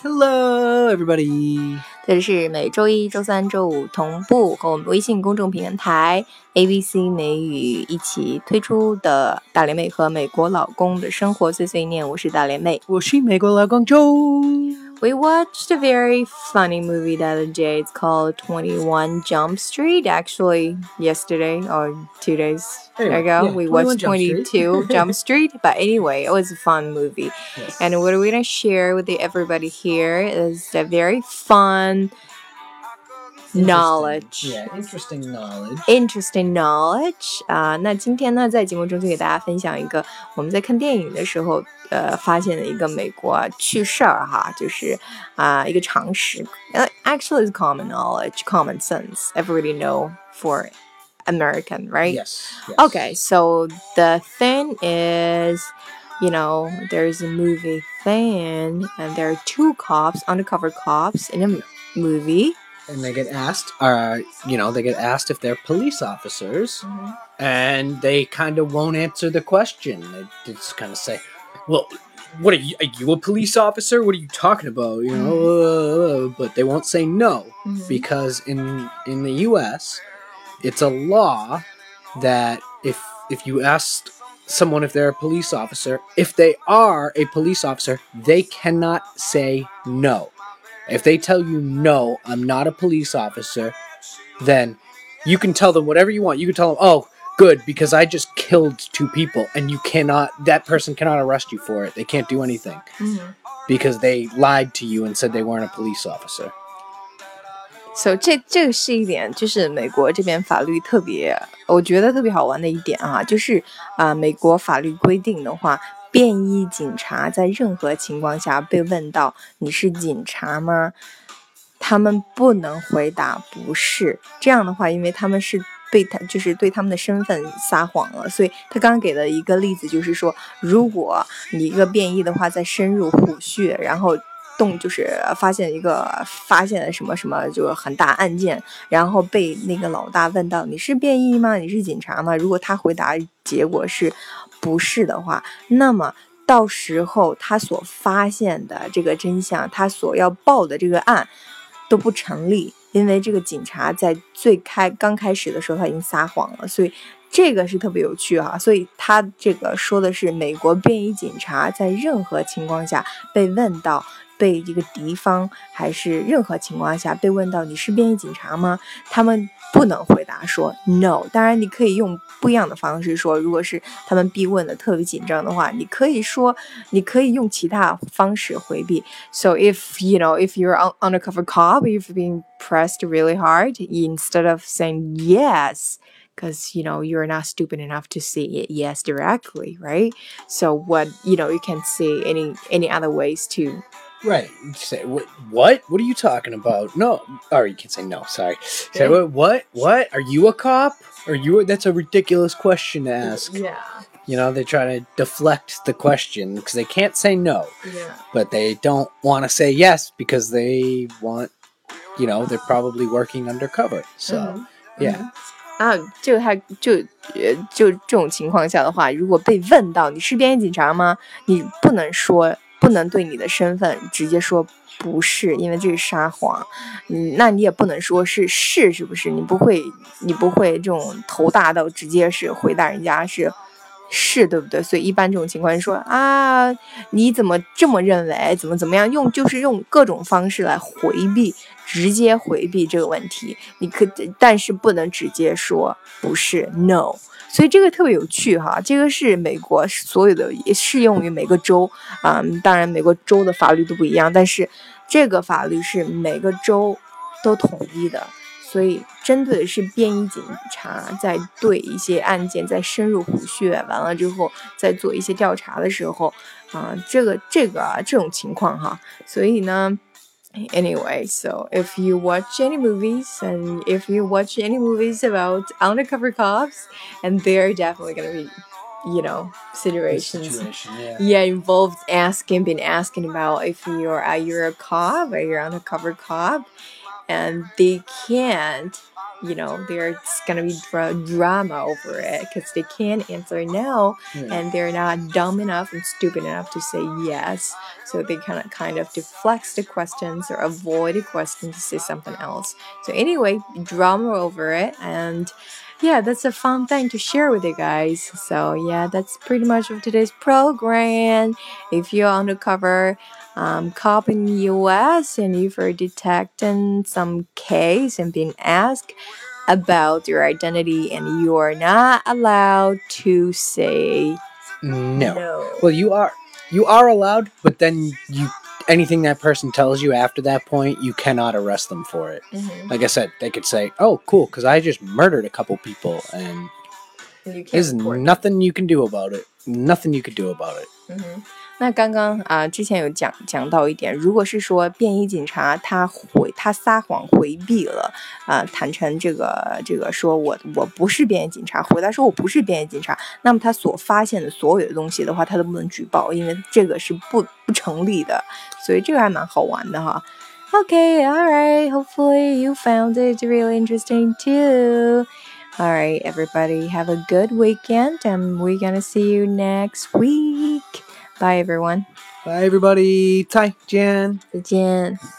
Hello, everybody！这里是每周一、周三、周五同步和我们微信公众平台 ABC 美语一起推出的大连妹和美国老公的生活碎碎念。我是大连妹，我是美国老公周。We watched a very funny movie the other day. It's called 21 Jump Street. Actually, yesterday or two days Anyway, ago, yeah, we watched Jump Street. 22 Jump Street. But anyway, it was a fun movie. Yes. And what are we're going to share with everybody here is a very fun knowledge. Yeah, interesting knowledge. Interesting knowledge 啊、那今天呢，在节目中就给大家分享一个我们在看电影的时候，呃，发现的一个美国趣事儿哈，就是啊、一个常识。呃，actually is common knowledge, common sense. Everybody know for American, right? Yes. yes. Okay, so the thing is, you know, there's a movie thing, and there are two cops, undercover cops in a m- movie. And they get asked, uh, you know, they get asked if they're police officers, and they kind of won't answer the question. They just kind of say, "Well, what are you? Are you a police officer? What are you talking about? You know?" uh, but they won't say no because in in the U.S., it's a law that if if you ask someone if they're a police officer, if they are a police officer, they cannot say no. If they tell you no, I'm not a police officer, then you can tell them whatever you want. You can tell them, "Oh, good, because I just killed two people," and you cannot. That person cannot arrest you for it. They can't do anything mm-hmm. because they lied to you and said they weren't a police officer. So 这这个是一点，就是美国这边法律特别，我觉得特别好玩的一点啊，就是啊、美国法律规定的话，便衣警察在任何情况下被问到你是警察吗？他们不能回答不是。这样的话，因为他们是被他就是对他们的身份撒谎了，所以他刚刚给的一个例子就是说，如果你一个便衣的话在深入虎穴，然后。动就是发现一个发现了什么什么就是很大案件，然后被那个老大问到你是便衣吗？你是警察吗？如果他回答结果是不是的话，那么到时候他所发现的这个真相，他所要报的这个案都不成立，因为这个警察在最开刚开始的时候他已经撒谎了，所以这个是特别有趣哈、所以他这个说的是美国便衣警察在任何情况下被问到。被一个敌方还是任何情况下被问到你是便衣警察吗？他们不能回答说 no。当然，你可以用不一样的方式说。如果是他们逼问的特别紧张的话，你可以说，你可以用其他方式回避。So if you know if you're an undercover cop, if you're being pressed really hard, instead of saying yes. Because you know you're not stupid enough to say it yes directly, right? So what you know you can say any any other ways to Right. You say what? What? What are you talking about? No. Or you can say no. Sorry. Say what? What? What? Are you a cop? Are you? A, that's a ridiculous question to ask. Yeah, You know, they try to deflect the question because they can't say no, yeah. but they don't want to say yes because they want. You know, they're probably working undercover. So Mhm. yeah. 啊，就他就呃就这种情况下的话，如果被问到你是便衣警察吗？你不能说，不能对你的身份直接说不是，因为这是撒谎。嗯，那你也不能说是是，是不是？你不会，你不会这种头大到直接是回答人家是是，对不对？所以一般这种情况说啊，你怎么这么认为？怎么怎么样？用就是用各种方式来回避，直接回避这个问题。你可，但是不能直接说不是 no。所以这个特别有趣哈，这个是美国所有的也适用于每个州啊、嗯当然每个州的法律都不一样，但是这个法律是每个州都统一的。所以针对的是便衣警察在对一些案件在深入虎穴，完了之后在做一些调查的时候，啊、这个这个啊这种情况哈，所以呢。Anyway, so if you watch any movies and if you watch any movies about undercover cops, and they're definitely gonna be, you know, situations Situation, yeah. yeah involved asking been asking about if you're uh, you're a cop or you're undercover cop and they can't you know, there's gonna be dra- drama over it because they can't answer no, Yeah. and they're not dumb enough and stupid enough to say yes. So they kind of kind of deflect the questions or avoid the question to say something else. So anyway, drama over it and. Yeah, that's a fun thing to share with you guys. So, yeah, that's pretty much of today's program. If you're undercover um, cop in the US and if you're detecting some case and being asked about your identity and you are not allowed to say no. no. Well, you are you are allowed, but then you anything that person tells you after that point, you cannot arrest them for it. Mhm. Like I said, they could say, "Oh, cool," because I just murdered a couple people, and there's nothing you can do about it. Nothing you can do about it. 嗯哼，那刚刚啊、之前有讲讲到一点，如果是说便衣警察他回他撒谎回避了，啊、坦诚这个这个说我我不是便衣警察，回答说我不是便衣警察，那么他所发现的所有的东西的话，他都不能举报，因为这个是不不成立的，所以这个还蛮好玩的哈。Okay, all right. Hopefully you found it really interesting too. All right, everybody, have a good weekend, and we're gonna see you next week. Bye, everyone. Bye, everybody. Tai Jan. 再见。